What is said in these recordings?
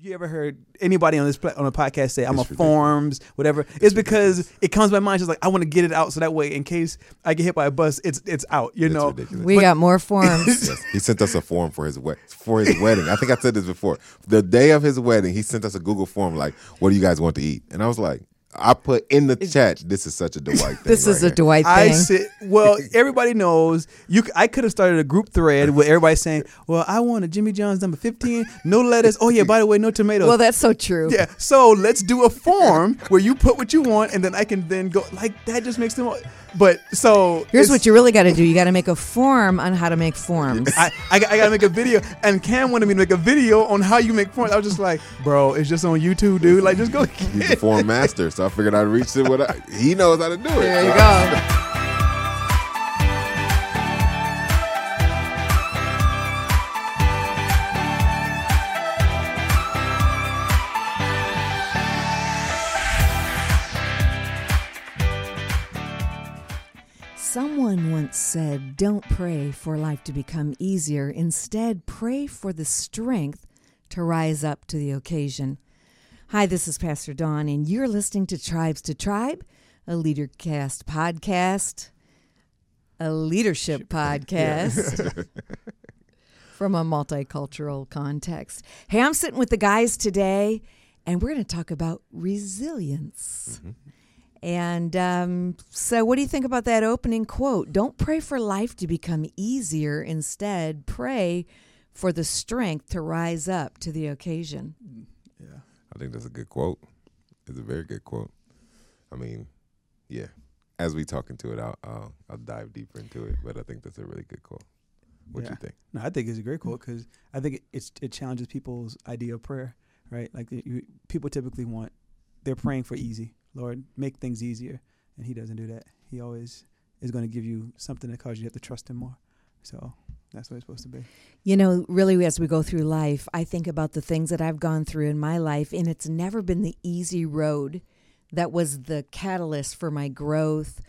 you ever heard anybody on this pla- on a podcast say I'm It's a forms whatever? It's, because ridiculous. it comes to my mind just like I want to get it out so that way in case I get hit by a bus, it's it's out. You It's know, ridiculous. We got more forms. Yes, he sent us a form for his we- for his wedding. I think I said this before. The day of his wedding, he sent us a Google form like, "What do you guys want to eat?" And I was like, I put in the chat, "This is such a Dwight thing." this is right a here." Dwight I thing. sit well. Everybody knows you. I could have started a group thread with everybody saying, "Well, I want a Jimmy John's number 15, no lettuce. Oh yeah, by the way, no tomatoes." well, that's so true. yeah. So let's do a form where you put what you want, and then I can then go like that. Just makes them. But so Here's what you really got to do. You got to make a form on how to make forms. I, I, got- I gotta make a video, and Kam wanted me to make a video on how you make forms. I was just like, bro, it's just on YouTube, dude. Like, just go. He's the form master, so I figured I'd reach it. What I, he knows how to do it. There you So- go. Someone once said, Don't pray for life to become easier. Instead, pray for the strength to rise up to the occasion. Hi, this is Pastor Dawn, and you're listening to Tribes to Tribe, a LeaderCast podcast, a leadership podcast from a multicultural context. Hey, I'm sitting with the guys today, and we're going to talk about resilience. And um, so, what do you think about that opening quote? Don't pray for life to become easier. Instead, pray for the strength to rise up to the occasion. I think that's a good quote. It's a very good quote. I mean, yeah. As we talk into it, I'll I'll, I'll dive deeper into it. But I think that's a really good quote. What Yeah. you think? No, I think it's a great quote because I think it, it's it challenges people's idea of prayer, right? Like you, people typically want they're praying for easy. Lord, make things easier, and He doesn't do that. He always is going to give you something that causes you to have to trust Him more. So that's what it's supposed to be. You know, really, as we go through life, I think about the things that I've gone through in my life, and it's never been the easy road that was the catalyst for my growth.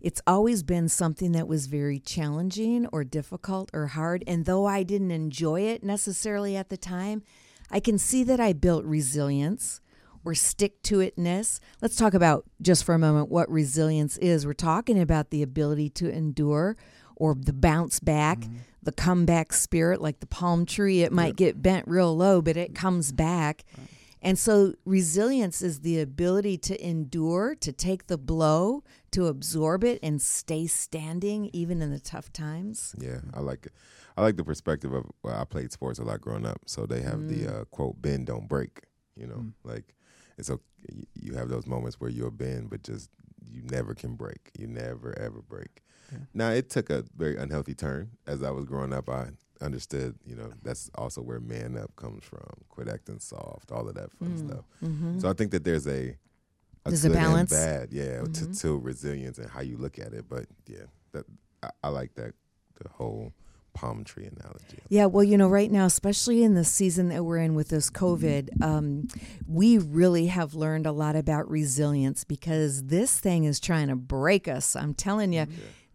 It's always been something that was very challenging or difficult or hard. And though I didn't enjoy it necessarily at the time, I can see that I built resilience or stick to itness. Let's talk about just for a moment what resilience is. We're talking about the ability to endure or the bounce back, mm-hmm. the comeback spirit, like the palm tree. It might get bent real low, but it comes back. And so resilience is the ability to endure, to take the blow, to absorb it and stay standing even in the tough times. Yeah, I like it. I like the perspective of well, I played sports a lot growing up, so they have the mm. uh, quote "bend don't break." You know, mm. like it's okay. You have those moments where you'll bend, but just you never can break. You never ever break. Now it took a very unhealthy turn as I was growing up. I understood, you know, that's also where man up comes from. Quit acting soft, all of that fun mm, stuff. Mm-hmm. So I think that there's a, a There's a balance. bad, yeah, to, mm-hmm. to resilience and how you look at it. But yeah, that I, I like that the whole palm tree analogy. Yeah, well, you know, right now, especially in the season that we're in with this COVID, mm-hmm. um, we really have learned a lot about resilience because this thing is trying to break us. I'm telling you,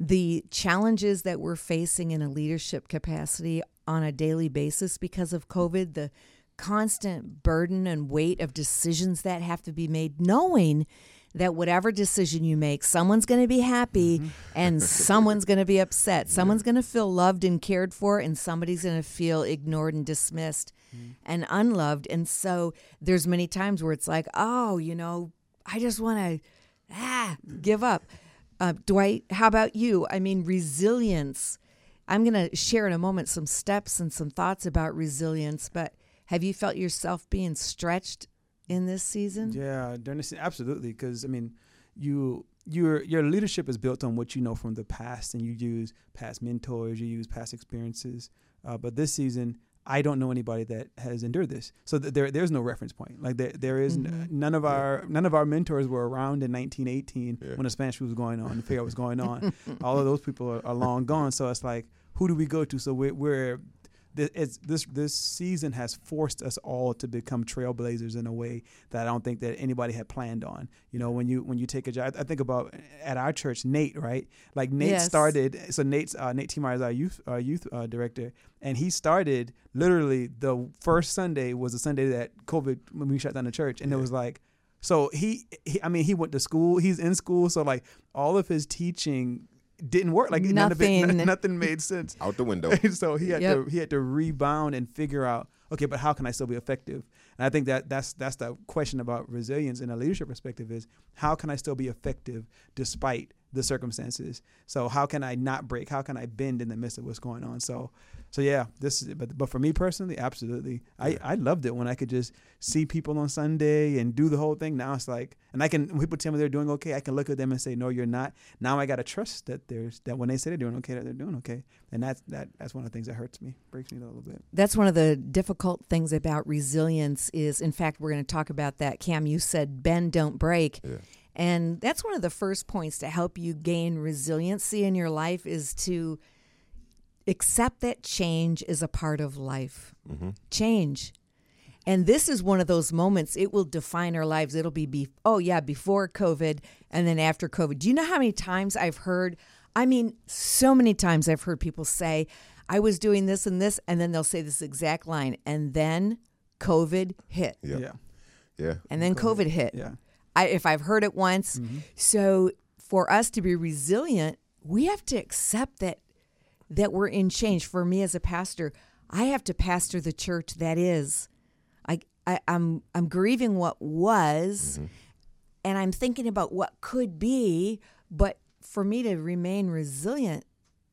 the challenges that we're facing in a leadership capacity on a daily basis because of COVID, the constant burden and weight of decisions that have to be made, knowing that whatever decision you make, someone's going to be happy mm-hmm. and someone's going to be upset. Someone's going to feel loved and cared for, and somebody's going to feel ignored and dismissed mm. and unloved. And so there's many times where it's like, oh, you know, I just want to ah mm. give up. Uh, Dwight, how about you? I mean, resilience. I'm going to share in a moment some steps and some thoughts about resilience, but have you felt yourself being stretched in this season? Yeah, during this absolutely because I mean, you your your leadership is built on what you know from the past, and you use past mentors, you use past experiences. Uh, but this season, I don't know anybody that has endured this, so th- there there's no reference point. Like there there is n- mm-hmm. none of our none of our mentors were around in 1918 Yeah. when the Spanish flu was going on, the figure was going on. All of those people are, are long gone. So it's like, who do we go to? So we're, we're this this this season has forced us all to become trailblazers in a way that I don't think that anybody had planned on. You know, when you when you take a job, I think about at our church, Nate, right? Like Nate Yes. started. So Nate's uh, Nate T. Myers, our youth our youth uh, director, and he started literally the first Sunday was the Sunday that COVID when we shut down the church, and it was like. So he, he, I mean, he went to school. He's in school, so like all of his teaching didn't work. Like none of it, Nothing. nothing made sense. Out the window. so he had Yep. to he had to rebound and figure out okay, but how can I still be effective? And I think that that's that's the question about resilience in a leadership perspective is how can I still be effective despite the circumstances? So how can I not break? How can I bend in the midst of what's going on? So so yeah, this is but but for me personally, absolutely. I I loved it when I could just see people on Sunday and do the whole thing. Now it's like and I can when people tell me they're doing okay, I can look at them and say no, you're not. Now I got to trust that there's that when they say they're doing okay, that they're doing okay. And that's that that's one of the things that hurts me, breaks me a little bit. That's one of the difficult things about resilience is in fact we're going to talk about that. Kam, you said bend don't break. Yeah. And that's one of the first points to help you gain resiliency in your life is to accept that change is a part of life. Mm-hmm. Change. And this is one of those moments, it will define our lives. It'll be, be, oh, yeah, before COVID and then after COVID. Do you know how many times I've heard, I mean, so many times I've heard people say, I was doing this and this, and then they'll say this exact line, and then COVID hit. Yeah. Yeah. Yeah. And then COVID hit. Yeah. I, if I've heard it once. Mm-hmm. So for us to be resilient, we have to accept that that we're in change. For me as a pastor, I have to pastor the church that is. I, I I'm I'm grieving what was, mm-hmm. and I'm thinking about what could be. But for me to remain resilient,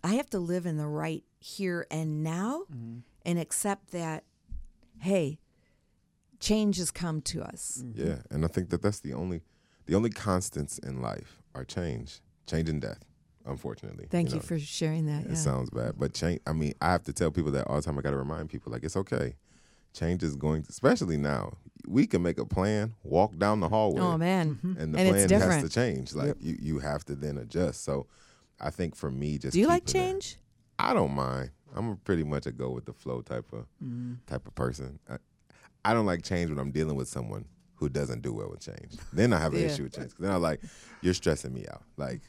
I have to live in the right here and now, mm-hmm. and accept that. Hey, change has come to us. Mm-hmm. Yeah, and I think that that's the only the only constants in life are change, change and death. Unfortunately, Thank you, know. for sharing that. It yeah. sounds bad, but change. I mean, I have to tell people that all the time. I got to remind people like it's okay. Change is going, to, especially now. We can make a plan, walk down the hallway, oh man, and the mm-hmm. And it's plan has to change. Like you, you have to then adjust. So, I think for me, just do you like keeping that- change? I don't mind. I'm pretty much a go with the flow type of mm. type of person. I, I don't like change when I'm dealing with someone who doesn't do well with change. Then I have an Yeah. issue with change. then I'm like, you're stressing me out. Like,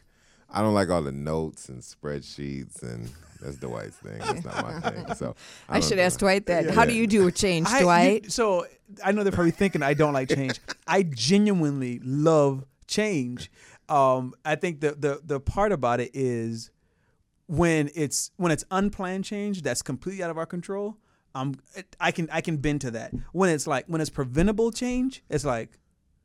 I don't like all the notes and spreadsheets and that's Dwight's thing. That's not my thing. So I, don't should do ask it. Dwight that. Yeah. How do you do with change, I- you- Dwight? so I know they're probably thinking I don't like change. I genuinely love change. Um, I think the, the the part about it is when it's when it's unplanned change that's completely out of our control. Um, I can I can bend to that. When it's like when it's preventable change, it's like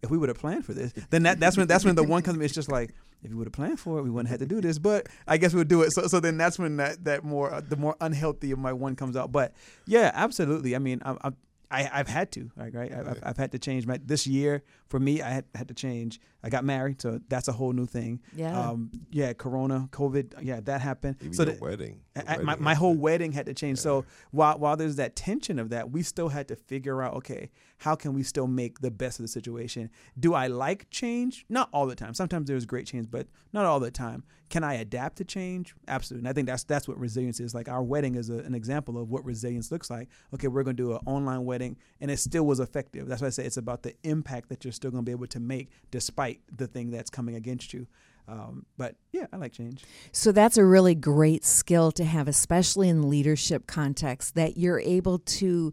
if we would have planned for this, then that, that's when that's when the one comes. It's just like if we would have planned for it, we wouldn't have to do this. But I guess we'll do it. So so then that's when that that more uh, the more unhealthy of my one comes out. But yeah, absolutely. I mean, I, I, I I've had to like right. I, I've, I've had to change my this year for me. I had had to change. I got married, so that's a whole new thing. Yeah. Um. Yeah. Corona, COVID. Yeah, that happened. Even so your that- wedding. I- my, my whole wedding had to change. So while while there's that tension of that, we still had to figure out, okay, how can we still make the best of the situation? Do I like change? Not all the time. Sometimes there's great change, but not all the time. Can I adapt to change? Absolutely. And I think that's that's what resilience is. Like our wedding is a, an example of what resilience looks like. Okay, we're going to do an online wedding, and it still was effective. That's why I say it's about the impact that you're still going to be able to make despite the thing that's coming against you. Um, but yeah, I like change. So that's a really great skill to have, especially in leadership context, that you're able to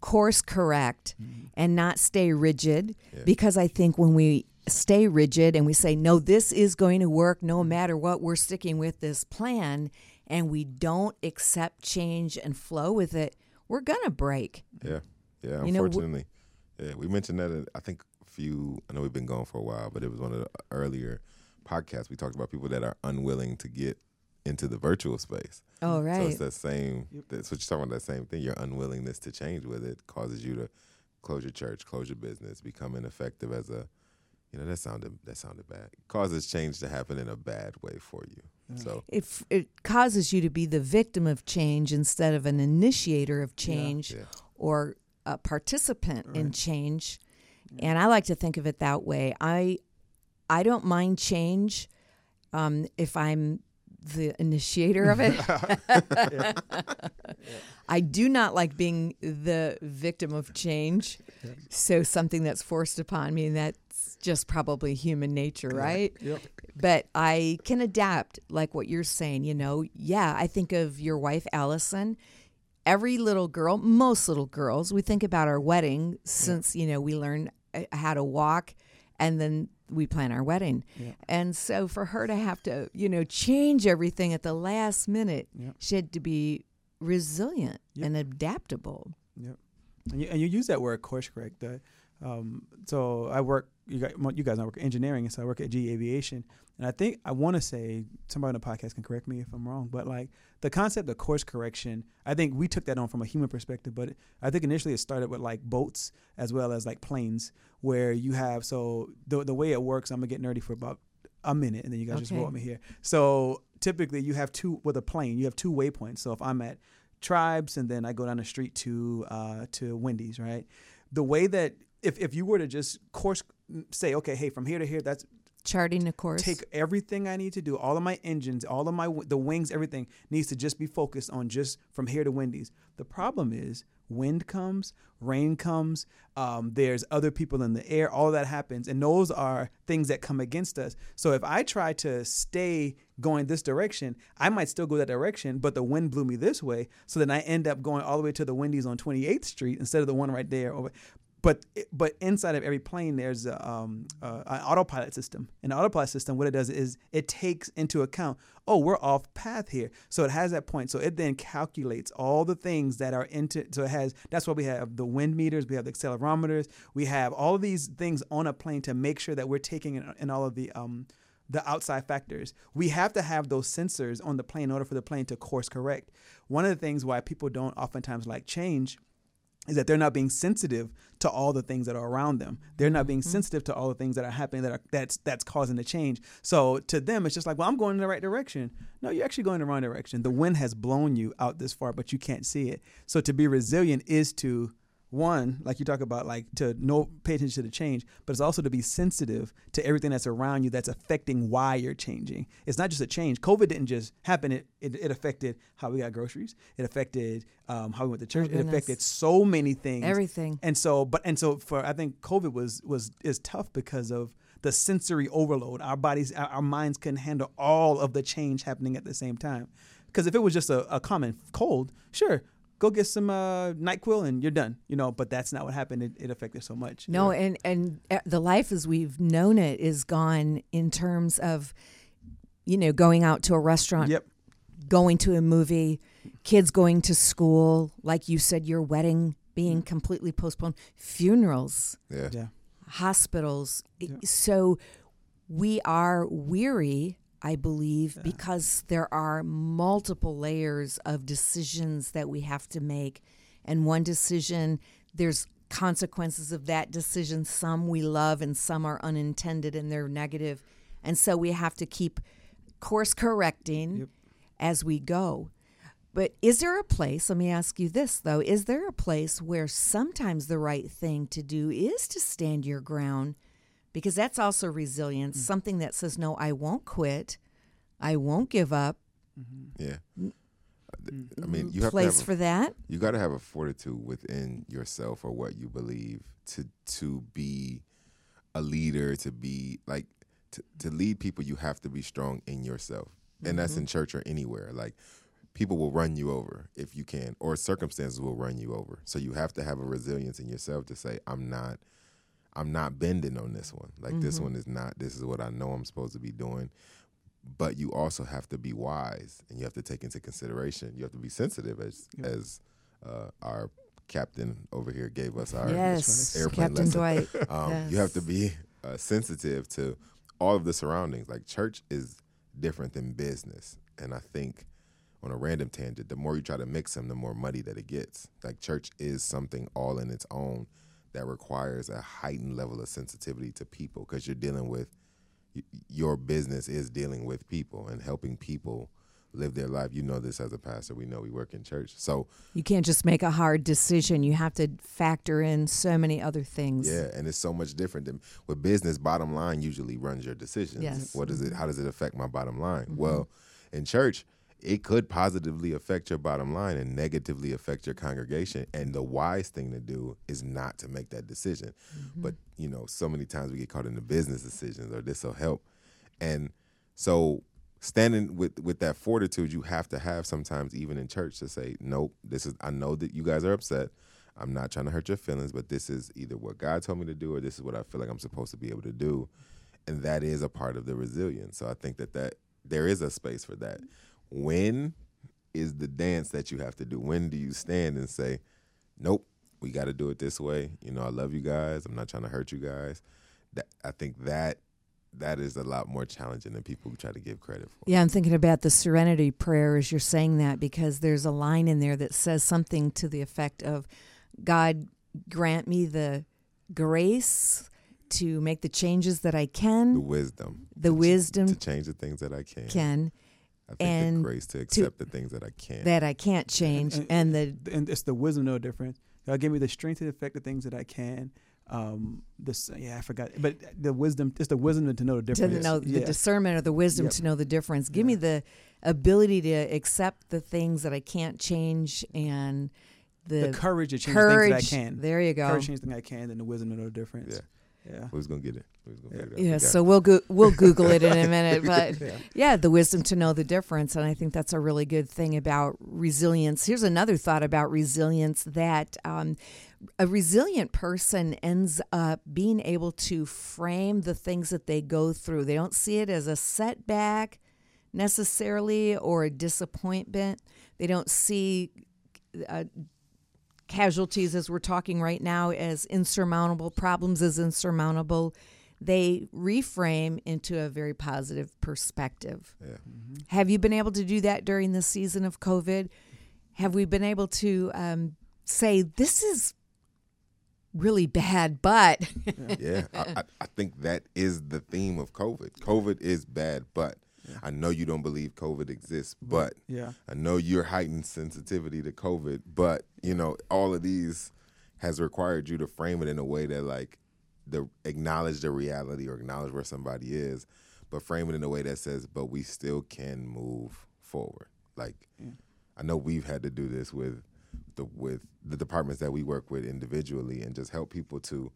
course correct mm-hmm. and not stay rigid. Yeah. Because I think when we stay rigid and we say, no, this is going to work no mm-hmm. matter what, we're sticking with this plan, and we don't accept change and flow with it, we're going to break. Yeah, yeah. You know, w- Unfortunately, yeah. We mentioned that. In, I think a few. I know we've been going for a while, but it was one of the earlier podcasts. We talked about people that are unwilling to get into the virtual space. Oh, right. So it's that same. That's what you're talking about. That same thing. Your unwillingness to change with it causes you to close your church, close your business, become ineffective as a. You know that sounded that sounded bad. Causes change to happen in a bad way for you. Mm. So it, it causes you to be the victim of change instead of an initiator of change yeah, or a participant in Right. change. And I like to think of it that way. I I don't mind change um, if I'm the initiator of it. I do not like being the victim of change. So something that's forced upon me, that's just probably human nature, right? Yep. But I can adapt, like what you're saying. You know, yeah, I think of your wife, Allison. Every little girl, most little girls, we think about our wedding since, you know, we learn uh, how to walk and then we plan our wedding. Yeah. And so for her to have to, you know, change everything at the last minute, Yeah. she had to be resilient Yep. and adaptable. Yep. And you, and you use that word course correct. Um, so I work. You guys, you guys know I work in engineering, and so I work at GE Aviation. And I think I want to say somebody on the podcast can correct me if I'm wrong, but like the concept of course correction, I think we took that on from a human perspective. But I think initially it started with like boats as well as like planes, where you have so the the way it works. I'm gonna get nerdy for about a minute, and then you guys just Okay. roll with me here. So typically you have two with a plane. You have two waypoints. So if I'm at tribes and then I go down the street to uh, to Wendy's, right? The way that if, if you were to just course say, okay, hey, from here to here, that's Charting a course. take everything I need to do, all of my engines, all of my the wings, everything needs to just be focused on just from here to Wendy's. The problem is wind comes, rain comes, um, there's other people in the air, all that happens, and those are things that come against us. So if I try to stay going this direction, I might still go that direction, but the wind blew me this way, so then I end up going all the way to the Wendy's on 28th Street instead of the one right there over but but inside of every plane there's a, um, uh, an autopilot system an autopilot system what it does is it takes into account oh we're off path here so it has that point so it then calculates all the things that are into so it has that's why we have the wind meters we have the accelerometers we have all these things on a plane to make sure that we're taking in, in all of the um, the outside factors. We have to have those sensors on the plane in order for the plane to course correct. One of the things why people don't oftentimes like change is that they're not being sensitive to all the things that are around them. They're not being mm-hmm. sensitive to all the things that are happening that are that's that's causing the change. So to them, it's just like, well, I'm going in the right direction. No, you're actually going in the wrong direction. The wind has blown you out this far, but you can't see it. So to be resilient is to one, like you talk about, like to know, pay attention to the change, but it's also to be sensitive to everything that's around you that's affecting why you're changing. It's not just a change. COVID didn't just happen. It it, it affected how we got groceries. It affected um, how we went to church. it affected so many things. Everything. And so, but and so for I think COVID was was is tough because of the sensory overload. Our bodies, our, our minds couldn't handle all of the change happening at the same time. Because if it was just a, a common cold, sure, go get some uh, Nyquil and you're done. You know, but that's not what happened. It, it affected so much. No, and and uh, the life as we've known it is gone in terms of, you know, going out to a restaurant, Yep. going to a movie, kids going to school, like you said, your wedding being completely postponed, funerals, Yeah. Yeah. hospitals. Yeah. So we are weary, I believe, because there are multiple layers of decisions that we have to make. And one decision, there's consequences of that decision. Some we love and some are unintended and they're negative. And so we have to keep course correcting Yep. as we go. But is there a place, let me ask you this though, is there a place where sometimes the right thing to do is to stand your ground? Because that's also resilience, Mm. something that says, no, I won't quit, I won't give up. Yeah. Mm. I mean, you have to place have a, for that. you got to have a fortitude within yourself or what you believe to to be a leader to be like to, to lead people you have to be strong in yourself and that's in church or anywhere like people will run you over if you can or circumstances will run you over so you have to have a resilience in yourself to say i'm not i'm not bending on this one. Like this one is not this is what i know i'm supposed to be doing. But you also have to be wise and you have to take into consideration you have to be sensitive as Yeah. as uh, our captain over here gave us our yes, airplane Captain lesson. Dwight. um, you have to be uh, sensitive to all of the surroundings. Like church is different than business. And i think on a random tangent the more you try to mix them the more muddy that it gets. Like church is something all in its own that requires a heightened level of sensitivity to people because you're dealing with your business is dealing with people and helping people live their life you know this as a pastor we know we work in church so You can't just make a hard decision. You have to factor in so many other things. Yeah, and it's so much different than with business. Bottom line usually runs your decisions. Yes. What is it? How does it affect my bottom line? Mm-hmm. Well, in church, it could positively affect your bottom line and negatively affect your congregation. And the wise thing to do is not to make that decision. Mm-hmm. But, you know, so many times we get caught in the business decisions or this will help. And so standing with with that fortitude you have to have sometimes even in church to say nope this is i know that you guys are upset i'm not trying to hurt your feelings but this is either what god told me to do or this is what i feel like i'm supposed to be able to do and that is a part of the resilience so i think that that there is a space for that when is the dance that you have to do when do you stand and say nope we got to do it this way you know i love you guys i'm not trying to hurt you guys that i think that that is a lot more challenging than people try to give credit for. Yeah, I'm thinking about the serenity prayer as you're saying that because there's a line in there that says something to the effect of God grant me the grace to make the changes that I can, the wisdom, the wisdom to change the things that I can. Can I think and the grace to accept to, the things that I can't. That I can't change and, and, and the and it's the wisdom no difference. God give me the strength to affect the things that I can um this yeah i forgot but the wisdom it's the wisdom to know the difference to know yeah. the discernment or the wisdom yep. to know the difference give yeah. me the ability to accept the things that i can't change and the, the courage to change courage, things that i can there you go courage to change things i can and the wisdom to know the difference yeah yeah. Who's gonna get it? Gonna yeah. yeah so we'll go- we'll Google it in a minute, but yeah. yeah, the wisdom to know the difference, and I think that's a really good thing about resilience. Here's another thought about resilience that um, a resilient person ends up being able to frame the things that they go through. They don't see it as a setback necessarily or a disappointment. They don't see uh, casualties, as we're talking right now, as insurmountable, problems as insurmountable. They reframe into a very positive perspective. Yeah. Mm-hmm. Have you been able to do that during the season of COVID? Have we been able to um, say, this is really bad, but. yeah, I, I, think that is the theme of COVID. COVID is bad, but. I know you don't believe COVID exists, but yeah. I know you're heightened sensitivity to COVID, but you know all of these has required you to frame it in a way that like the acknowledge the reality or acknowledge where somebody is, but frame it in a way that says, but we still can move forward. Like yeah. I know we've had to do this with the with the departments that we work with individually and just help people to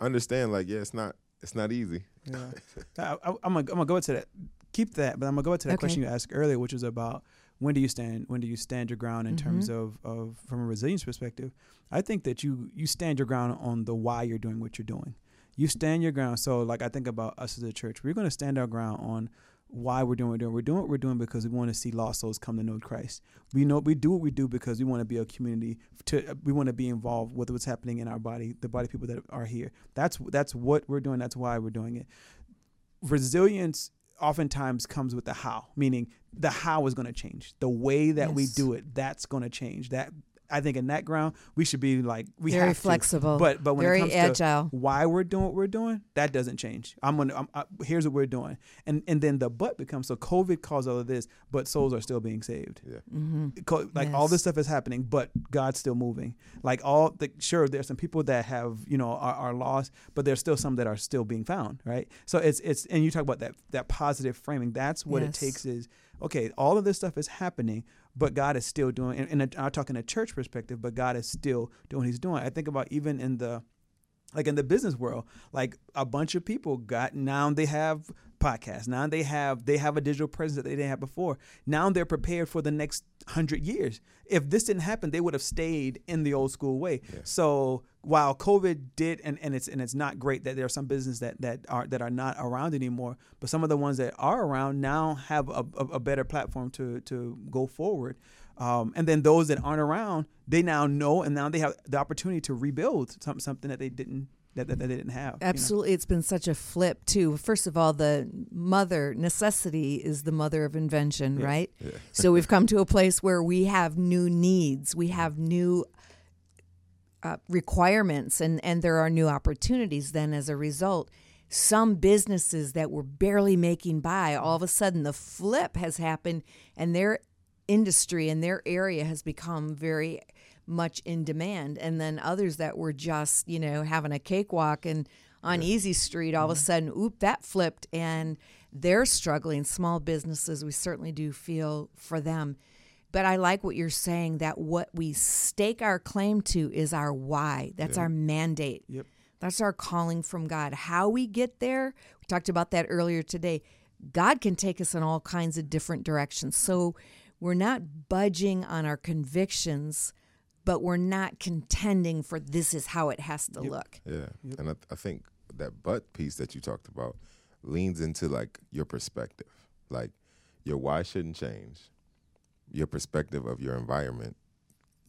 understand like yeah it's not it's not easy yeah I, am gonna, I'm gonna go into that keep that but i'm gonna go back to that okay. question you asked earlier which was about when do you stand when do you stand your ground in mm-hmm. terms of, of from a resilience perspective i think that you you stand your ground on the why you're doing what you're doing you stand your ground so like i think about us as a church we're going to stand our ground on why we're doing what we're doing. We're doing what we're doing because we want to see lost souls come to know Christ. We know we do what we do because we want to be a community. To we want to be involved with what's happening in our body, the body people that are here. That's that's what we're doing. That's why we're doing it. Resilience oftentimes comes with the how, meaning the how is going to change. The way that yes. we do it, that's going to change. That I think in that ground we should be like we very have flexible, to. but but when very it comes agile. to why we're doing what we're doing, that doesn't change. I'm gonna I'm, I, here's what we're doing, and and then the but becomes so COVID caused all of this, but souls are still being saved. Yeah, mm-hmm. like yes. all this stuff is happening, but God's still moving. Like all the sure, there's some people that have you know are, are lost, but there's still some that are still being found. Right, so it's it's and you talk about that that positive framing. That's what yes. it takes is okay. All of this stuff is happening, but God is still doing. And, and I'm talking a church perspective, but God is still doing what He's doing. I think about even in the like in the business world, like a bunch of people got now they have podcasts. Now they have they have a digital presence that they didn't have before. Now they're prepared for the next hundred years. If this didn't happen, they would have stayed in the old school way. Yeah. So while COVID did, and, and it's and it's not great that there are some businesses that that are that are not around anymore, but some of the ones that are around now have a, a, a better platform to to go forward. Um, and then those that aren't around, they now know, and now they have the opportunity to rebuild some, something that they didn't that, that, they didn't have. Absolutely, you know? it's been such a flip too. First of all, the mother necessity is the mother of invention, yeah. right? Yeah. so we've come to a place where we have new needs, we have new uh, requirements, and and there are new opportunities. Then, as a result. Some businesses that were barely making by, all of a sudden the flip has happened, and their industry and their area has become very much in demand, and then others that were just you know having a cakewalk and on Easy Street, all of a mm-hmm. sudden, oop, that flipped, and they're struggling. Small businesses, we certainly do feel for them. But I like what you're saying that what we stake our claim to is our why. That's our mandate. Yep. That's our calling from God. How we get there, we talked about that earlier today. God can take us in all kinds of different directions. So we're not budging on our convictions, but we're not contending for this is how it has to look. Yeah, and I, I think that but piece that you talked about leans into like your perspective. Like your why shouldn't change. Your perspective of your environment,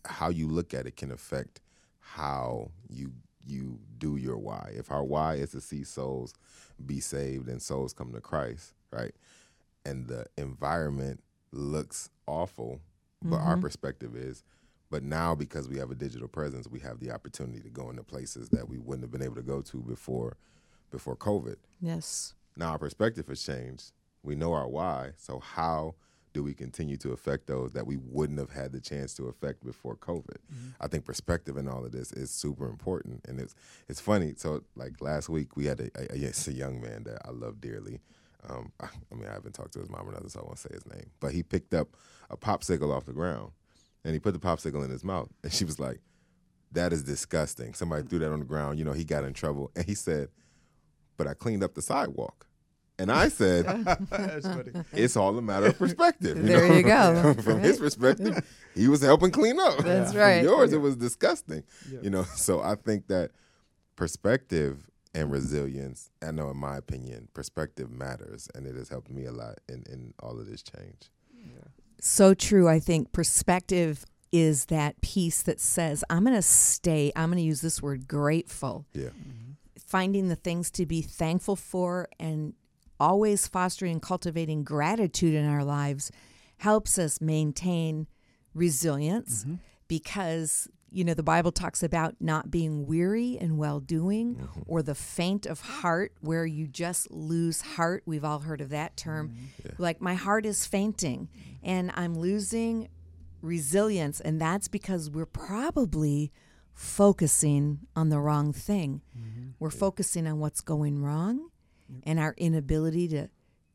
how you look at it, can affect how you you do your why. If our why is to see souls be saved and souls come to Christ, right? And the environment looks awful, but our mm-hmm. perspective is but now because we have a digital presence, we have the opportunity to go into places that we wouldn't have been able to go to before before COVID. Yes. Now our perspective has changed. We know our why, so how do we continue to affect those that we wouldn't have had the chance to affect before COVID? Mm-hmm. I think perspective in all of this is super important, and it's it's funny. So like last week, we had a, a, it's a young man that I love dearly. Um, I, I mean, I haven't talked to his mom or nothing, so I won't say his name. But he picked up a popsicle off the ground, and he put the popsicle in his mouth, and she was like, "That is disgusting." Somebody threw that on the ground. You know, he got in trouble, and he said, "But I cleaned up the sidewalk." And I said, it's all a matter of perspective. you There know? you go. From his perspective, he was helping clean up. That's From right. yours, it was disgusting. Yeah. You know, so I think that perspective and resilience, I know in my opinion, perspective matters and it has helped me a lot in, in all of this change. So true. I think perspective is that piece that says, I'm going to stay, I'm going to use this word grateful, Yeah. Mm-hmm. finding the things to be thankful for and always fostering and cultivating gratitude in our lives helps us maintain resilience mm-hmm. because you know the bible talks about not being weary and well doing mm-hmm. or the faint of heart where you just lose heart. We've all heard of that term. Mm-hmm. Like my heart is fainting mm-hmm. and i'm losing resilience and that's because we're probably focusing on the wrong thing. We're focusing on what's going wrong and our inability to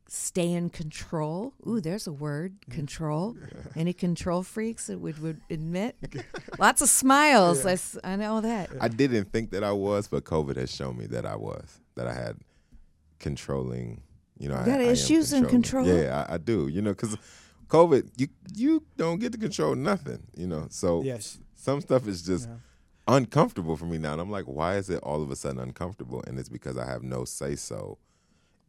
stay in control. Ooh, there's a word, control. Any control freaks that would, would admit? Lots of smiles. That's- I know that. I didn't think that I was, but COVID has shown me that I was, that I had controlling, you know, I, got I am issues in control? Yeah, I, I do, you know, because COVID, you, you don't get to control nothing, you know, so Yes. some stuff is just Yeah. uncomfortable for me now. And I'm like, why is it all of a sudden uncomfortable? And it's because I have no say so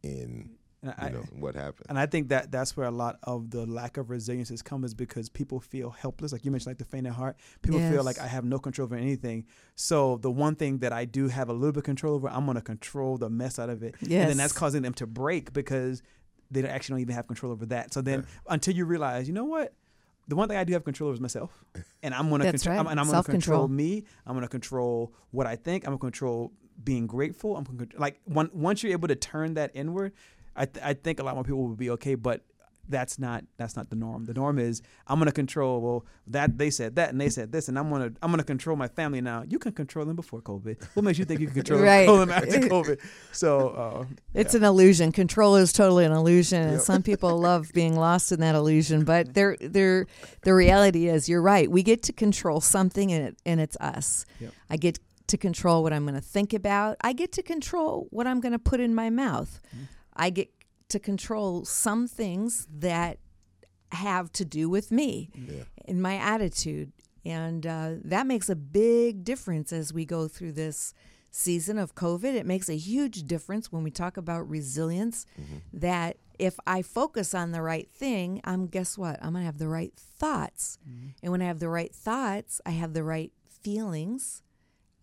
in And you I, know what happened. and I think that that's where a lot of the lack of resilience has come is because people feel helpless. Like you mentioned, like the faint at heart. People feel like I have no control over anything. So the one thing that I do have a little bit of control over, I'm going to control the mess out of it. Yes. And then that's causing them to break because they don't actually don't even have control over that. So then until you realize, you know what? The one thing I do have control over is myself, and I'm gonna That's control. right. I'm, and I'm gonna control me. I'm gonna control what I think. I'm gonna control being grateful. I'm gonna like one, once you're able to turn that inward, I th- I think a lot more people will be okay. But that's not that's not the norm. The norm is I'm gonna control. Well, that they said that and they said this, and I'm gonna I'm gonna control my family now. You can control them before COVID. What makes you think you can control, Right. control them after COVID? So uh, It's an illusion. Control is totally an illusion, and Yep. some people love being lost in that illusion. But there, there, the reality is, you're right. We get to control something, and it, and it's us. Yep. I get to control what I'm going to think about. I get to control what I'm going to put in my mouth. I get to control some things that have to do with me yeah. in my attitude. And uh, that makes a big difference as we go through this season of COVID. It makes a huge difference when we talk about resilience mm-hmm. that if I focus on the right thing, I'm guess what? I'm going to have the right thoughts. Mm-hmm. And when I have the right thoughts, I have the right feelings.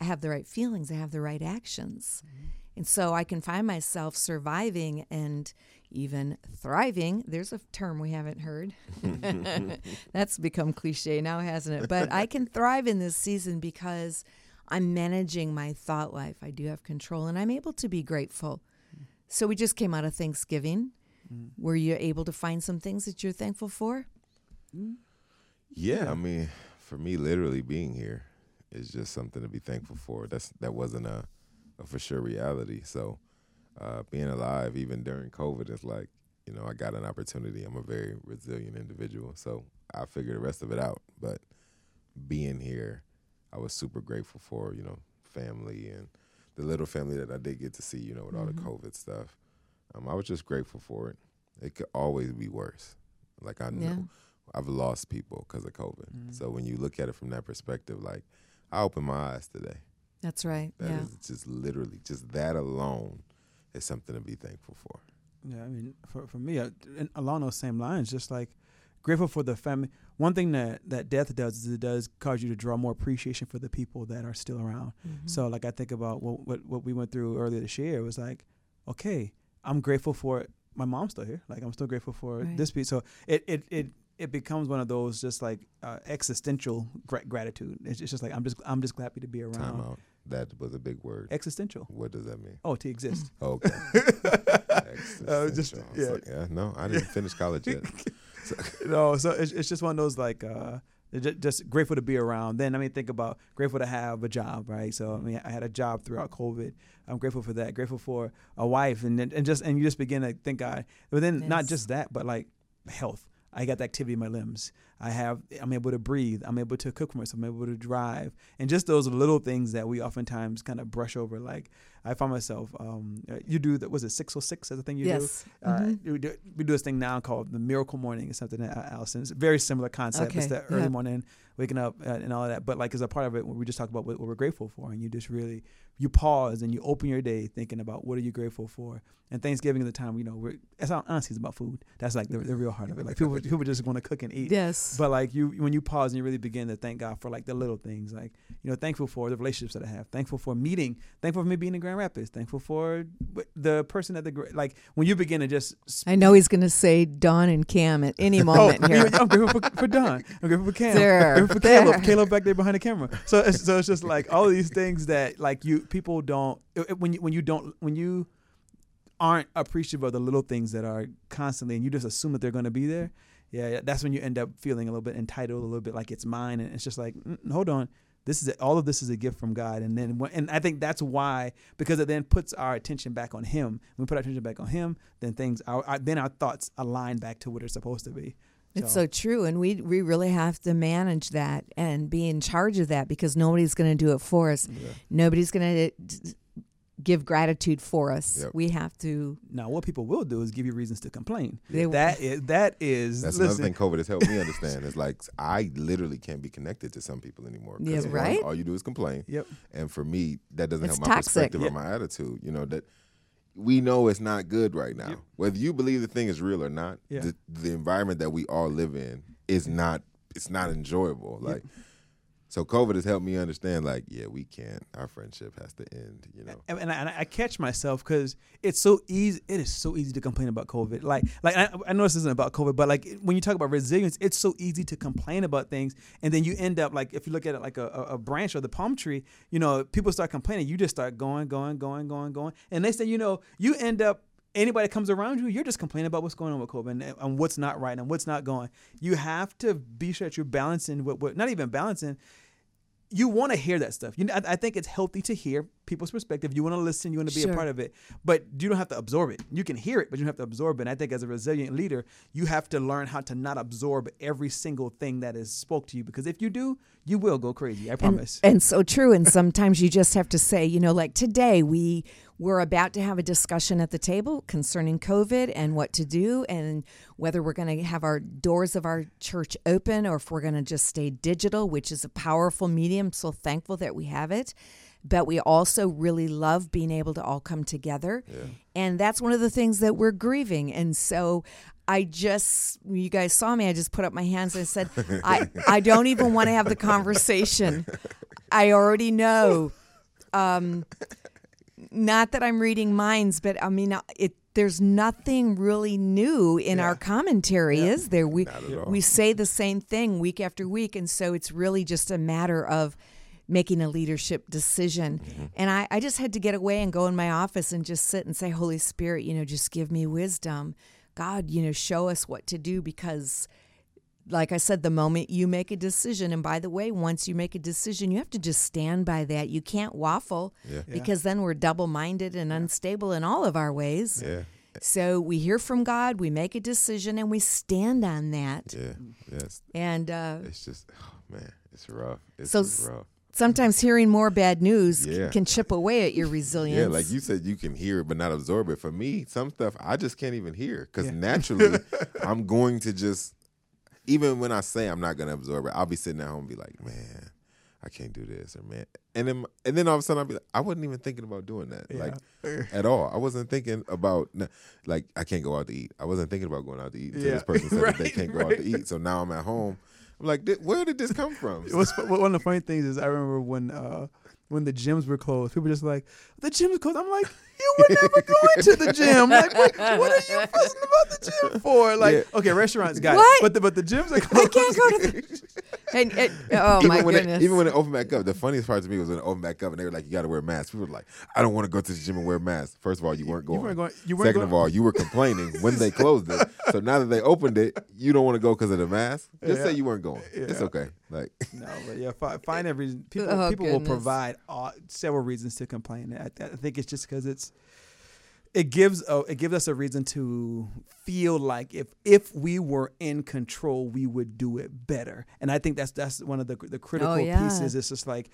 I have the right feelings, I have the right actions. Mm-hmm. And so I can find myself surviving and even thriving. There's a term we haven't heard. That's become cliche now, hasn't it? But I can thrive in this season because I'm managing my thought life. I do have control and I'm able to be grateful. So we just came out of Thanksgiving. Mm. Were you able to find some things that you're thankful for? Yeah, I mean, for me, literally being here is just something to be thankful for. That's that wasn't a, a for sure reality. So uh, being alive even during COVID is like you know I got an opportunity. I'm a very resilient individual, so I figured the rest of it out. But being here, I was super grateful for you know family and the little family that I did get to see. You know with all Mm-hmm. the COVID stuff, um, I was just grateful for it. It could always be worse. Like I know Yeah. I've lost people because of COVID. Mm-hmm. So when you look at it from that perspective, like I opened my eyes today. That's right. That is yeah. just literally just that alone is something to be thankful for. Yeah, I mean, for for me, uh, and along those same lines, just like grateful for the family. One thing that that death does is it does cause you to draw more appreciation for the people that are still around. Mm-hmm. So, like, I think about what what what we went through earlier this year. It was like, okay, I'm grateful for my mom's still here. Like, I'm still grateful for Right. this piece. So it it it. It becomes one of those just like uh, existential gra- gratitude. It's just, it's just like I'm just I'm just happy to be around. Time out. That was a big word. Existential. What does that mean? Oh, to exist. Okay. Uh, just- Existential. Yeah. like, yeah, no, I didn't finish college yet. no, so it's, it's just one of those like uh, just grateful to be around. Then I mean, think about grateful to have a job, right? So I mean, I had a job throughout COVID. I'm grateful for that. Grateful for a wife, and and just and you just begin to think God. But then not just that, but like health. I got the activity in my limbs. I have. I'm able to breathe. I'm able to cook for myself. I'm able to drive, and just those little things that we oftentimes kind of brush over. Like I find myself. Um, uh, you do that. Was it six oh six? As a thing you do. yes. Uh, Mhm. we, do, we do this thing now called the Miracle Morning. It's something that uh, Allison. It's a very similar concept. Okay. It's the early yeah. morning, waking up, uh, and all of that. But like, as a part of it, we just talk about what, what we're grateful for, and you just really you pause and you open your day thinking about what are you grateful for. And Thanksgiving is the time you know we're. It's not honestly it's about food. That's like the, the real heart of it. Like people people just want to cook and eat. Yes. But like you, when you pause and you really begin to thank God for like the little things, like you know, thankful for the relationships that I have, thankful for meeting, thankful for me being in Grand Rapids, thankful for the person at the like when you begin to just. sp- I know he's going to say Dawn and Kam at any moment oh, here. I'm grateful for, for Dawn. I'm grateful for Kam. There, I'm grateful for there. Caleb. Caleb back there behind the camera. So it's, so it's just like all these things that like you people don't when you when you don't when you aren't appreciative of the little things that are constantly and you just assume that they're going to be there. Yeah, that's when you end up feeling a little bit entitled, a little bit like it's mine, and it's just like, mm, hold on, this is it. all of this is a gift from God, and then and I think that's why because it then puts our attention back on Him. When we put our attention back on Him, then things, our, our then our thoughts align back to what they're supposed to be. It's so true, and we we really have to manage that and be in charge of that because nobody's going to do it for us. Nobody's going to uh, give gratitude for us. Yep. We have to. Now, what people will do is give you reasons to complain. They- that is that is That's listen, another thing COVID has helped me understand. It's like I literally can't be connected to some people anymore. Yeah, right? all you do is complain. Yep. And for me, that doesn't It's help my toxic. perspective Yeah. or my attitude. You know, that we know it's not good right now. Yep. Whether you believe the thing is real or not, Yeah. the, the environment that we all live in is not it's not enjoyable. Like so COVID has helped me understand like, yeah, we can't. Our friendship has to end, you know. and, and, I, and I catch myself because it's so easy. It is so easy to complain about COVID. Like, like I, I know this isn't about COVID, but like when you talk about resilience, it's so easy to complain about things, and then you end up like if you look at it like a, a, branch or the palm tree, you know, people start complaining, you just start going, going, going, going, going, and they say, you know, you end up. Anybody that comes around you, you're just complaining about what's going on with COVID and, and what's not right and what's not going. You have to be sure that you're balancing what, what not even balancing, you want to hear that stuff. You know, I, I think it's healthy to hear people's perspective. You want to listen. You want to be Sure. a part of it, but you don't have to absorb it. You can hear it, but you don't have to absorb it. And I think as a resilient leader, you have to learn how to not absorb every single thing that is spoke to you. Because if you do, you will go crazy. I And, promise. and so true. And sometimes you just have to say, you know, like today we we're about to have a discussion at the table concerning COVID and what to do and whether we're going to have our doors of our church open or if we're going to just stay digital, which is a powerful medium. So thankful that we have it. But we also really love being able to all come together. And that's one of the things that we're grieving. And so I just, you guys saw me, I just put up my hands and I said, I, I don't even want to have the conversation. I already know. Um, not that I'm reading minds, but I mean, it. There's nothing really new in our commentary, is there? We Not at all. we say the same thing week after week, and so it's really just a matter of making a leadership decision. Mm-hmm. And I, I just had to get away and go in my office and just sit and say, Holy Spirit, you know, just give me wisdom. God, you know, show us what to do because like I said, the moment you make a decision, and by the way, once you make a decision, you have to just stand by that. You can't waffle Yeah. Yeah. because then we're double minded and unstable in all of our ways. Yeah. So we hear from God, we make a decision, and we stand on that. Yeah. Yes. And uh, It's just, oh man, it's rough. It's So rough. Sometimes hearing more bad news Yeah. can chip away at your resilience. Yeah, like you said, you can hear it but not absorb it. For me, some stuff I just can't even hear because Yeah. naturally, I'm going to just, even when I say I'm not going to absorb it, I'll be sitting at home and be like, man, I can't do this, or man, and then and then all of a sudden I'll be like, I wasn't even thinking about doing that, like at all. I wasn't thinking about like I can't go out to eat. I wasn't thinking about going out to eat until Yeah. this person said that they can't go out to eat. So now I'm at home. I'm like, where did this come from? One of the funny things is I remember when uh, when the gyms were closed, people were just like, the gym's closed. I'm like, you were never going to the gym. Like, what, what are you fussing about the gym for? Like, Yeah. okay, restaurants got What? it, but the but the gyms are I closed. can't go to the. And, and- oh even my when goodness! It, even when it opened back up, the funniest part to me was when it opened back up and they were like, "You got to wear masks." People were like, "I don't want to go to the gym and wear masks." First of all, you weren't going. You weren't going. You weren't Second going. of all, you were complaining when they closed it. So now that they opened it, you don't want to go because of the mask. Just Yeah. say you weren't going. It's okay. Like, No, but yeah, fi- find every reason. People Oh, people will provide all, several reasons to complain. I, I think it's just because it's it gives a, it gives us a reason to feel like if if we were in control, we would do it better. And I think that's that's one of the the critical Oh, yeah. pieces. It's just like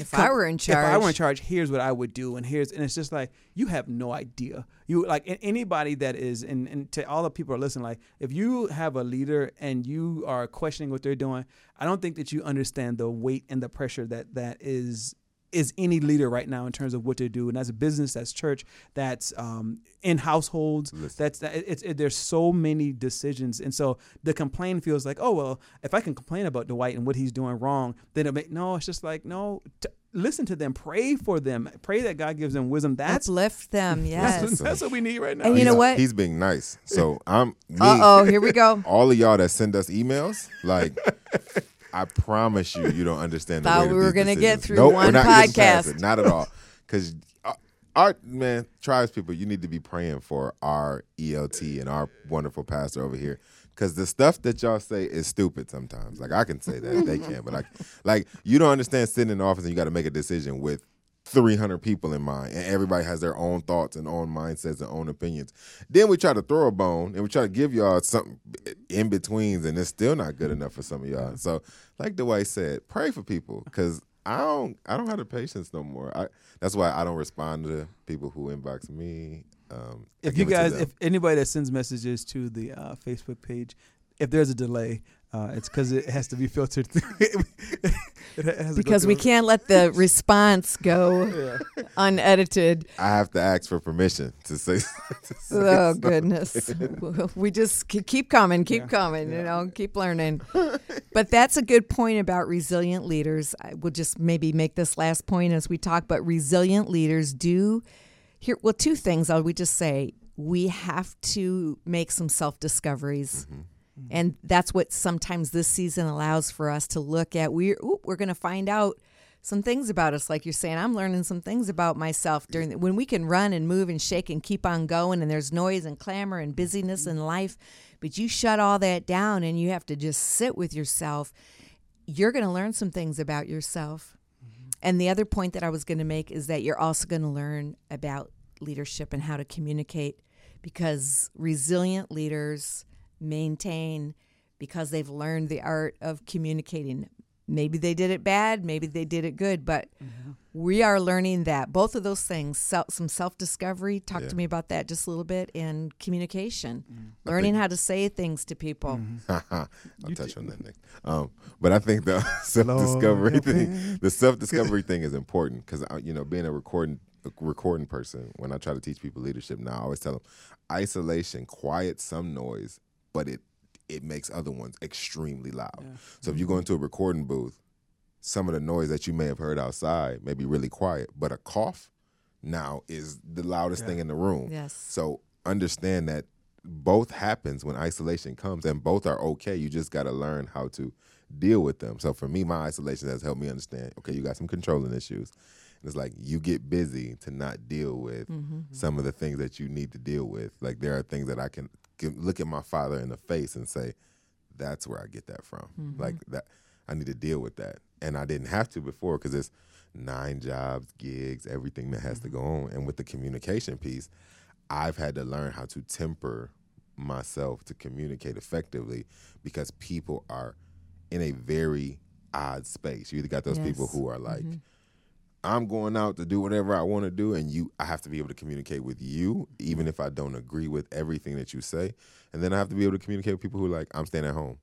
if I were in charge, if I were in charge, here's what I would do, and here's and it's just like you have no idea. You like anybody that is, and, and to all the people who are listening, like if you have a leader and you are questioning what they're doing, I don't think that you understand the weight and the pressure that that is is any leader right now in terms of what they do, and that's a business, that's church, that's um, in households, Listen. that's that. It's it, there's so many decisions, and so the complaint feels like, oh well, if I can complain about Dwight and what he's doing wrong, then it make no. It's just like no. T- listen to them, pray for them, pray that God gives them wisdom. That's uplift them. Yes. that's what we need right now. And you know he's- what? He's being nice. So I'm. Uh oh, here we go. All of y'all that send us emails, like. I promise you, you don't understand. The Thought weight of we were gonna get through Nope, one not podcast. it. Not at all. Because our uh, man, tribes people, you need to be praying for our ELT and our wonderful pastor over here. Because the stuff that y'all say is stupid sometimes. Like I can say that they can't, but like, like you don't understand sitting in the office and you got to make a decision with 300 people in mind, and everybody has their own thoughts and own mindsets and own opinions. Then we try to throw a bone and we try to give y'all something in betweens, and it's still not good enough for some of y'all. So, like Dwight said, pray for people because I don't, I don't have the patience no more. I, that's why I don't respond to people who inbox me. Um, if you give it to guys, if anybody that sends messages to the uh, Facebook page, if there's a delay, uh, it's because it has to be filtered through. it has Because we can't let the response go Yeah. unedited. I have to ask for permission to say. to say Oh something. goodness, we just keep coming, keep Yeah. coming. You know, keep learning. but that's a good point about resilient leaders. I will just maybe make this last point as we talk. But resilient leaders do here. Well, two things. I would just say we have to make some self discoveries. Mm-hmm. And that's what sometimes this season allows for us to look at. We're ooh, we're going to find out some things about us, like you're saying. I'm learning some things about myself during the, when we can run and move and shake and keep on going, and there's noise and clamor and busyness mm-hmm. in life, but you shut all that down and you have to just sit with yourself. You're going to learn some things about yourself. Mm-hmm. And the other point that I was going to make is that you're also going to learn about leadership and how to communicate because resilient leaders maintain because they've learned the art of communicating. Maybe they did it bad, maybe they did it good, but we are learning that both of those things, self, some self discovery, talk Yeah. to me about that just a little bit, and communication, learning how to say things to people. I'll touch on that next. Um, but I think the self discovery thing, the self discovery thing is important because you know, being a recording a recording person, when I try to teach people leadership now, I always tell them isolation quiet some noise, but it it makes other ones extremely loud. So if you go into a recording booth, some of the noise that you may have heard outside may be really quiet, but a cough now is the loudest thing in the room. Yes. So understand that both happens when isolation comes and both are okay. You just got to learn how to deal with them. So for me, my isolation has helped me understand, okay, you got some controlling issues. And it's like you get busy to not deal with mm-hmm. some of the things that you need to deal with. Like there are things that I can, can look at my father in the face and say, that's where I get that from. Mm-hmm. Like that, I need to deal with that, and I didn't have to before because it's nine jobs, gigs, everything that has mm-hmm. to go on, and with the communication piece, I've had to learn how to temper myself to communicate effectively because people are in a very odd space. You either got those yes. people who are like. Mm-hmm I'm going out to do whatever I want to do, and you, I have to be able to communicate with you, even if I don't agree with everything that you say. And then I have to be able to communicate with people who are like, I'm staying at home.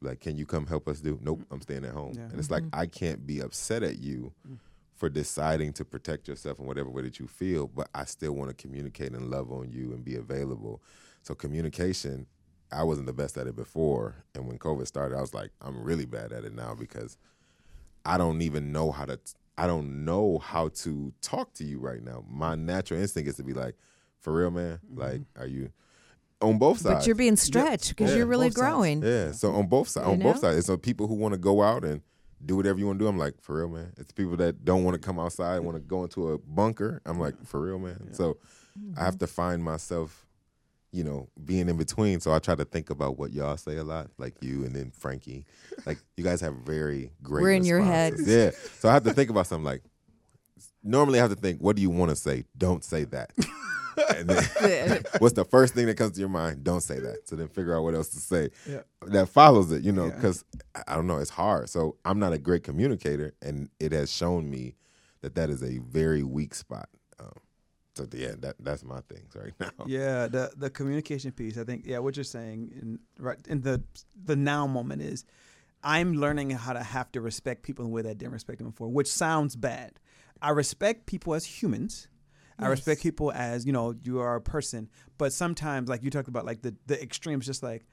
Like, can you come help us do? Nope, I'm staying at home. Yeah. And it's mm-hmm. like I can't be upset at you mm. for deciding to protect yourself in whatever way that you feel, but I still want to communicate and love on you and be available. So communication, I wasn't the best at it before, and when COVID started, I was like, I'm really bad at it now because I don't even know how to. T- I don't know how to talk to you right now. My natural instinct is to be like, for real, man. Mm-hmm. Like, are you on both sides? But you're being stretched because yeah, you're really growing. Sides. Yeah. So on both sides, on know? both sides, it's so people who want to go out and do whatever you want to do. I'm like, for real, man. It's people that don't want to come outside, want to go into a bunker. I'm like, for real, man. Yeah. So mm-hmm. I have to find myself you know, being in between. So I try to think about what y'all say a lot, like you and then Frankie. Like you guys have very great. We're in your head. Yeah. So I have to think about something like. Normally, I have to think, what do you want to say? Don't say that. and then, what's the first thing that comes to your mind? Don't say that. So then figure out what else to say yeah. that follows it. You know, because yeah. I don't know, it's hard. So I'm not a great communicator, and it has shown me that that is a very weak spot. So yeah, that that's my things right now. Yeah, the the communication piece. I think yeah, what you're saying in right in the the now moment is, I'm learning how to have to respect people in a way that I didn't respect them before, which sounds bad. I respect people as humans. Yes. I respect people as you know you are a person, but sometimes like you talked about like the the extremes, just like.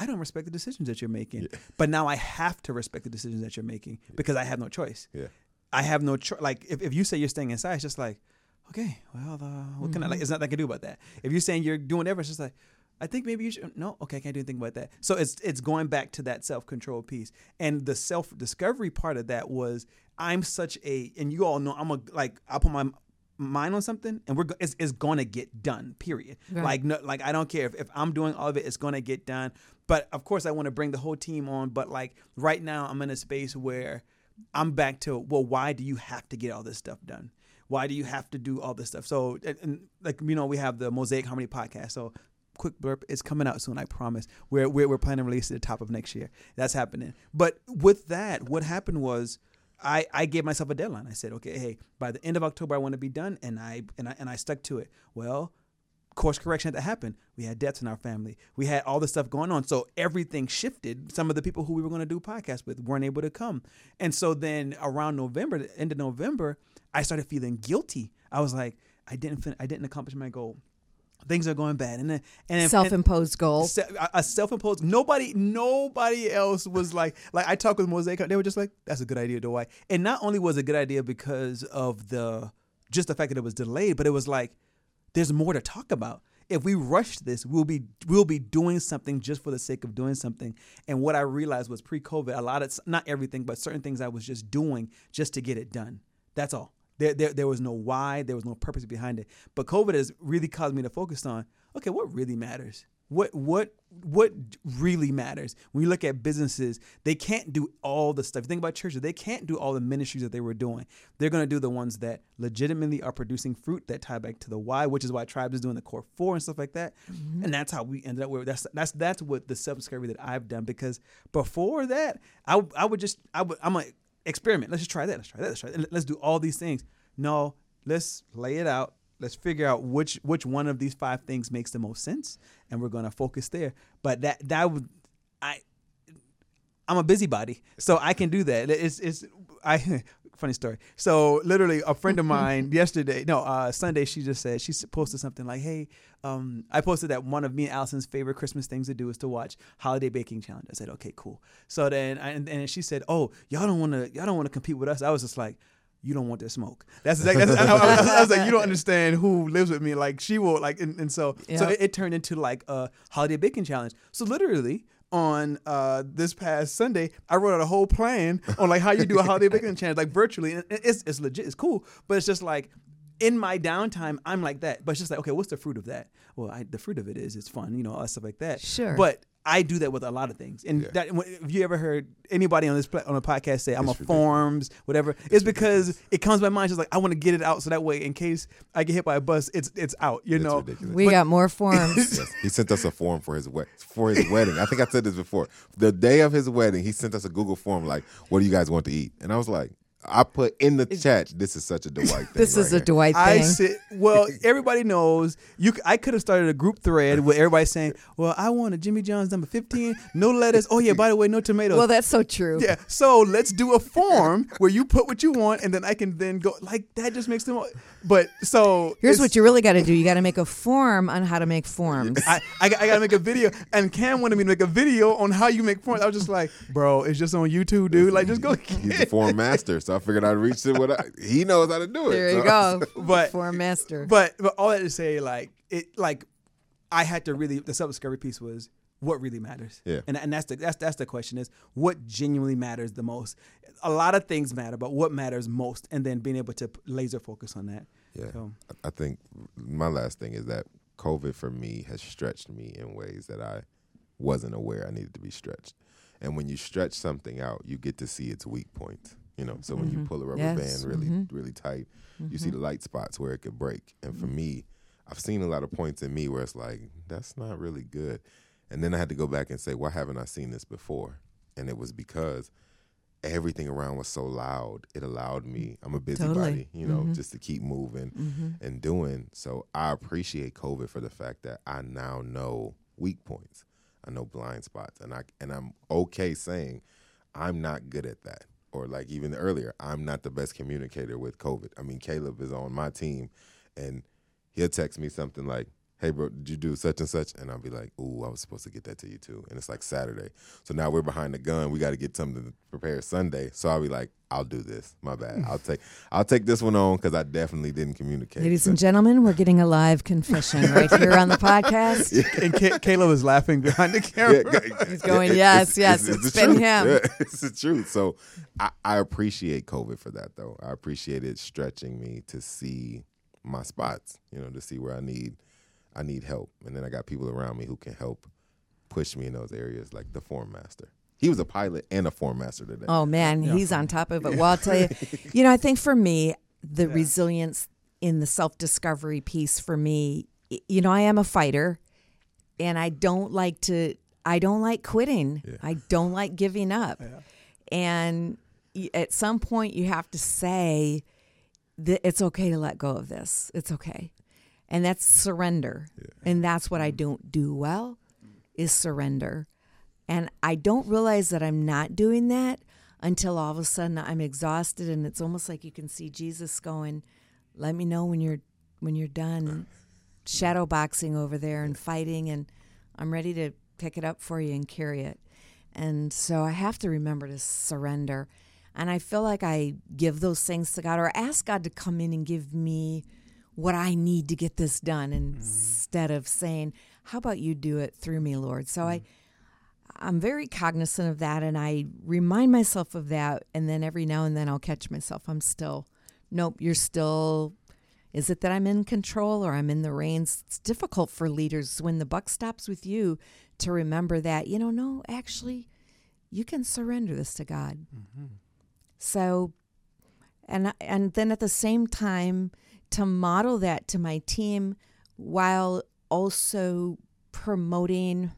I don't respect the decisions that you're making, yeah. but now I have to respect the decisions that you're making because I have no choice. Yeah. I have no choice. Like if, if you say you're staying inside, it's just like, okay, well, uh, what can I like? Mm-hmm. There's nothing I can do about that. If you're saying you're doing everything, it's just like, I think maybe you should. No, okay, I can't do anything about that. So it's it's going back to that self control piece, and the self discovery part of that was I'm such a, and you all know I'm a like I put my mind on something and we're it's, it's going to get done period right. like no like i don't care if, if i'm doing all of it it's going to get done but of course i want to bring the whole team on but like right now i'm in a space where i'm back to well why do you have to get all this stuff done why do you have to do all this stuff? So, and, and like you know, we have the Mosaic Harmony podcast. So, quick blurb, it's coming out soon. I promise. We're we're, we're planning to release it at the top of next year. That's happening. But with that, what happened was. I, I gave myself a deadline. I said, okay, hey, by the end of October, I want to be done, and I and I and I stuck to it. Well, course correction had to happen. We had deaths in our family. We had all this stuff going on. So everything shifted. Some of the people who we were going to do podcasts with weren't able to come. And so then around November, the end of November, I started feeling guilty. I was like, I didn't fin- I didn't accomplish my goal. Things are going bad, and then, and self-imposed and, goal. A self-imposed. Nobody, nobody else was like, like I talked with Mosaic. They were just like, "That's a good idea, Dwight." And not only was it a good idea because of the just the fact that it was delayed, but it was like, there's more to talk about. If we rush this, we'll be we'll be doing something just for the sake of doing something. And what I realized was pre-COVID, a lot of not everything, but certain things I was just doing just to get it done. That's all. There, there, there was no why, there was no purpose behind it. But COVID has really caused me to focus on okay, what really matters? What what what really matters when you look at businesses? They can't do all the stuff. Think about churches; they can't do all the ministries that they were doing. They're going to do the ones that legitimately are producing fruit that tie back to the why, which is why Tribes is doing the core four and stuff like that. Mm-hmm. And that's how we ended up. Where that's that's that's what the self discovery that I've done because before that, I I would just I would I'm like experiment. Let's just try that. Let's try that. Let's try that. Let's do all these things. No, let's lay it out. Let's figure out which which one of these five things makes the most sense, and we're gonna focus there. But that that would I I'm a busybody, so I can do that. It's it's I funny story. So literally, a friend of mine yesterday, no, uh, Sunday, she just said she posted something like, "Hey, um, I posted that one of me and Allison's favorite Christmas things to do is to watch holiday baking challenge." I said, "Okay, cool." So then, I, and, and she said, "Oh, y'all don't want to, y'all don't want to compete with us." I was just like. You don't want that smoke. That's exactly. That's, I, I, I, was like, you don't understand who lives with me. Like she will. Like, and, and so, yeah. so it, it turned into like a holiday baking challenge. So literally, on uh, this past Sunday, I wrote out a whole plan on like how you do a holiday baking challenge, like virtually. And it's it's legit, it's cool, but it's just like in my downtime, I'm like that. But it's just like, okay, what's the fruit of that? Well, I, the fruit of it is it's fun, you know, all that stuff like that. Sure. But I do that with a lot of things, and Yeah. that if you ever heard anybody on this pla- on a podcast say I'm It's a forms whatever, it's because it comes to my mind just like I want to get it out so that way in case I get hit by a bus, it's it's out. You It's know, ridiculous. We got more forms. Yes. He sent us a form for his we- for his wedding. I think I said this before. The day of his wedding, he sent us a Google form like, "What do you guys want to eat?" And I was like, I put in the chat, "This is such a Dwight thing." this is right a here." Dwight I thing. sit well. Everybody knows you. I could have started a group thread with everybody saying, "Well, I want a Jimmy John's number 15, no lettuce. Oh yeah, by the way, no tomatoes." well, that's so true. yeah. So let's do a form where you put what you want, and then I can then go like that. Just makes them. But so Here's what you really got to do. You got to make a form on how to make forms. I, I, got- I gotta make a video, and Kam wanted me to make a video on how you make forms. I was just like, bro, it's just on YouTube, dude. Like, just go. He's a form master, so I figured I'd reach it. What I, he knows how to do it. There you so- go. But- for a master. But but all that to say, like it, like I had to really the self discovery piece was what really matters. Yeah. And and that's the that's that's the question is what genuinely matters the most. A lot of things matter, but what matters most, and then being able to laser focus on that. Yeah. So, I think my last thing is that COVID for me has stretched me in ways that I wasn't aware I needed to be stretched. And when you stretch something out, you get to see its weak points. You know, so when you pull a rubber Mm-hmm. Yes. band really, Mhm. really tight, you see the light spots where it could break. And for me, I've seen a lot of points in me where it's like, that's not really good. And then I had to go back and say, why haven't I seen this before? And it was because everything around was so loud. It allowed me, I'm a busybody, Totally. you know, just to keep moving Mm-hmm. and doing. So I appreciate COVID for the fact that I now know weak points. I know blind spots and I and I'm okay saying I'm not good at that. Or like even earlier, I'm not the best communicator with COVID. I mean, Caleb is on my team and he'll text me something like, Hey bro, did you do such and such? And I'll be like, Ooh, I was supposed to get that to you too. And it's like Saturday. So now we're behind the gun. We gotta get something to prepare Sunday. So I'll be like, I'll do this. My bad. I'll take I'll take this one on because I definitely didn't communicate. Ladies So- and gentlemen, we're getting a live confession right here on the podcast. and Ca- Caleb was laughing behind the camera. Yeah, He's going, "Yes, yes, it's the been truth. him." Yeah, it's the truth. So I, I appreciate COVID for that, though. I appreciate it stretching me to see my spots, you know, to see where I need I need help, and then I got people around me who can help push me in those areas, like the form master. He was a pilot and a form master today. Oh man, Yeah. he's on top of it. Well, I'll tell you, you know, I think for me, the resilience in the self discovery piece for me, you know, I am a fighter, and I don't like to. I don't like quitting. Yeah. I don't like giving up. Yeah. And at some point, you have to say that it's okay to let go of this. It's okay, and that's surrender. And that's what I mm. don't do well is surrender. And I don't realize that I'm not doing that until all of a sudden I'm exhausted and it's almost like you can see Jesus going, "Let me know when you're when you're done shadow boxing over there and fighting and I'm ready to pick it up for you and carry it." And so I have to remember to surrender. And I feel like I give those things to God or ask God to come in and give me what I need to get this done mm-hmm. instead of saying, How about you do it through me, Lord? So I mm-hmm. I'm very cognizant of that and I remind myself of that and then every now and then I'll catch myself. I'm still nope, you're still is it that I'm in control or I'm in the reins? It's difficult for leaders when the buck stops with you to remember that, you know, no, actually, you can surrender this to God. Mm-hmm. So, and and then at the same time, to model that to my team while also promoting.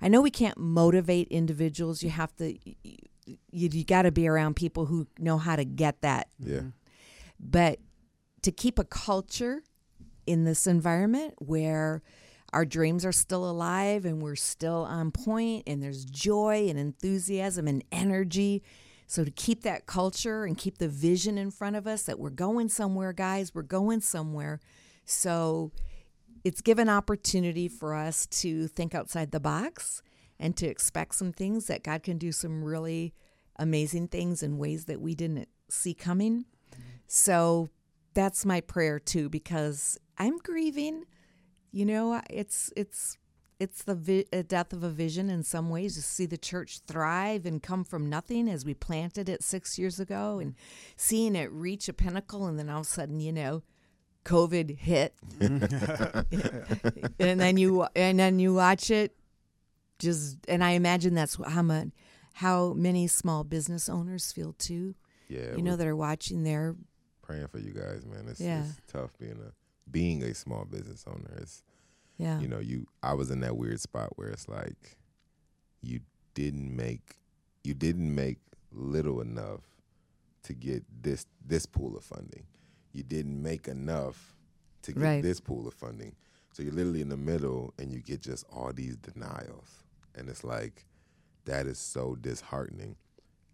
I know we can't motivate individuals. You have to. You, you got to be around people who know how to get that yeah, mm-hmm. but to keep a culture in this environment where our dreams are still alive and we're still on point and there's joy and enthusiasm and energy so to keep that culture and keep the vision in front of us that we're going somewhere guys we're going somewhere so it's given opportunity for us to think outside the box and to expect some things that God can do some really amazing things in ways that we didn't see coming. So that's my prayer too because I'm grieving. You know, it's it's it's the vi- death of a vision in some ways to see the church thrive and come from nothing as we planted it 6 years ago and seeing it reach a pinnacle and then all of a sudden, you know, COVID hit, and then you and then you watch it just and I imagine that's how much how many small business owners feel too. Yeah, you know that are watching their praying for you guys, man. It's, Yeah. it's tough being a being a small business owner. It's yeah you know you I was in that weird spot where it's like you didn't make you didn't make little enough to get this this pool of funding. You didn't make enough to get Right. this pool of funding. So you're literally in the middle and you get just all these denials. And it's like that is so disheartening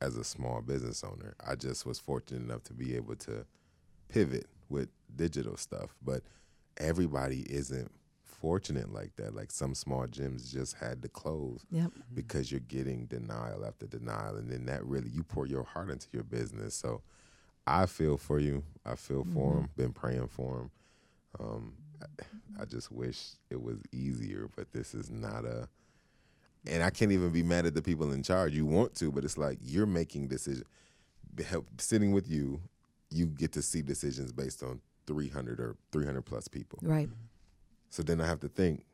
as a small business owner. I just was fortunate enough to be able to pivot with digital stuff, but everybody isn't fortunate like that. Like some small gyms just had to close yep. Because you're getting denial after denial and then that really you pour your heart into your business. So i feel for you. I feel for Mm-hmm. him been praying for him. Um, I, I just wish it was easier but this is not a and i can't even be mad at the people in charge. You want to but it's like you're making decisions help sitting with you you get to see decisions based on 300 or 300 plus people. Right so then I have to think,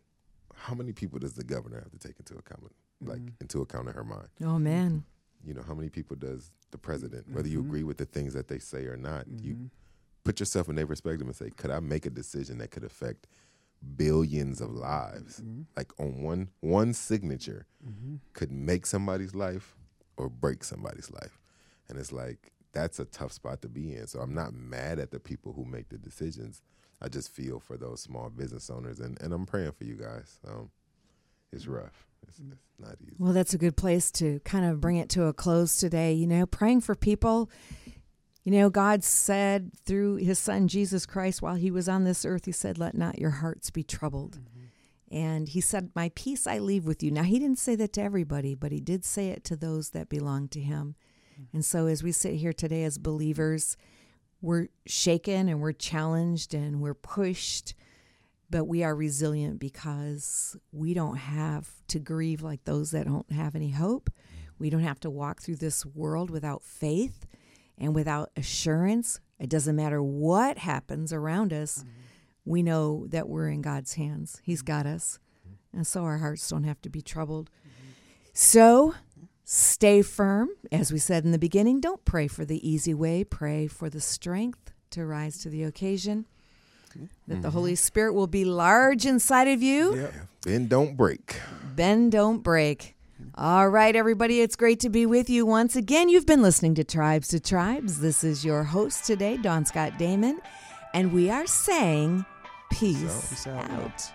how many people does the governor have to take into account, like into account in her mind? oh man You know, how many people does the president, whether you Mhm. agree with the things that they say or not, you Mhm. put yourself in their perspective and say, could I make a decision that could affect billions of lives? Mhm. Like on one one signature Mhm. could make somebody's life or break somebody's life. And it's like that's a tough spot to be in. So I'm not mad at the people who make the decisions. I just feel for those small business owners and, and I'm praying for you guys. Um, it's rough. It's, mm. it's not easy. Well, that's a good place to kind of bring it to a close today. You know, praying for people. You know, God said through his son Jesus Christ while he was on this earth, he said, Let not your hearts be troubled. Mm-hmm. And he said, My peace I leave with you. Now, he didn't say that to everybody, but he did say it to those that belong to him. Mm. And so, as we sit here today as believers, we're shaken and we're challenged and we're pushed, but we are resilient because we don't have to grieve like those that don't have any hope. We don't have to walk through this world without faith and without assurance. It doesn't matter what happens around us, we know that we're in God's hands. He's got us. And so our hearts don't have to be troubled. So stay firm. As we said in the beginning, don't pray for the easy way, pray for the strength to rise to the occasion. That the mm-hmm. Holy Spirit will be large inside of you. Yep. Bend don't break. Bend, don't break. All right, everybody, it's great to be with you once again. You've been listening to Tribes to Tribes. This is your host today, Dawn Scott Damon, and we are saying peace, Peace out. out.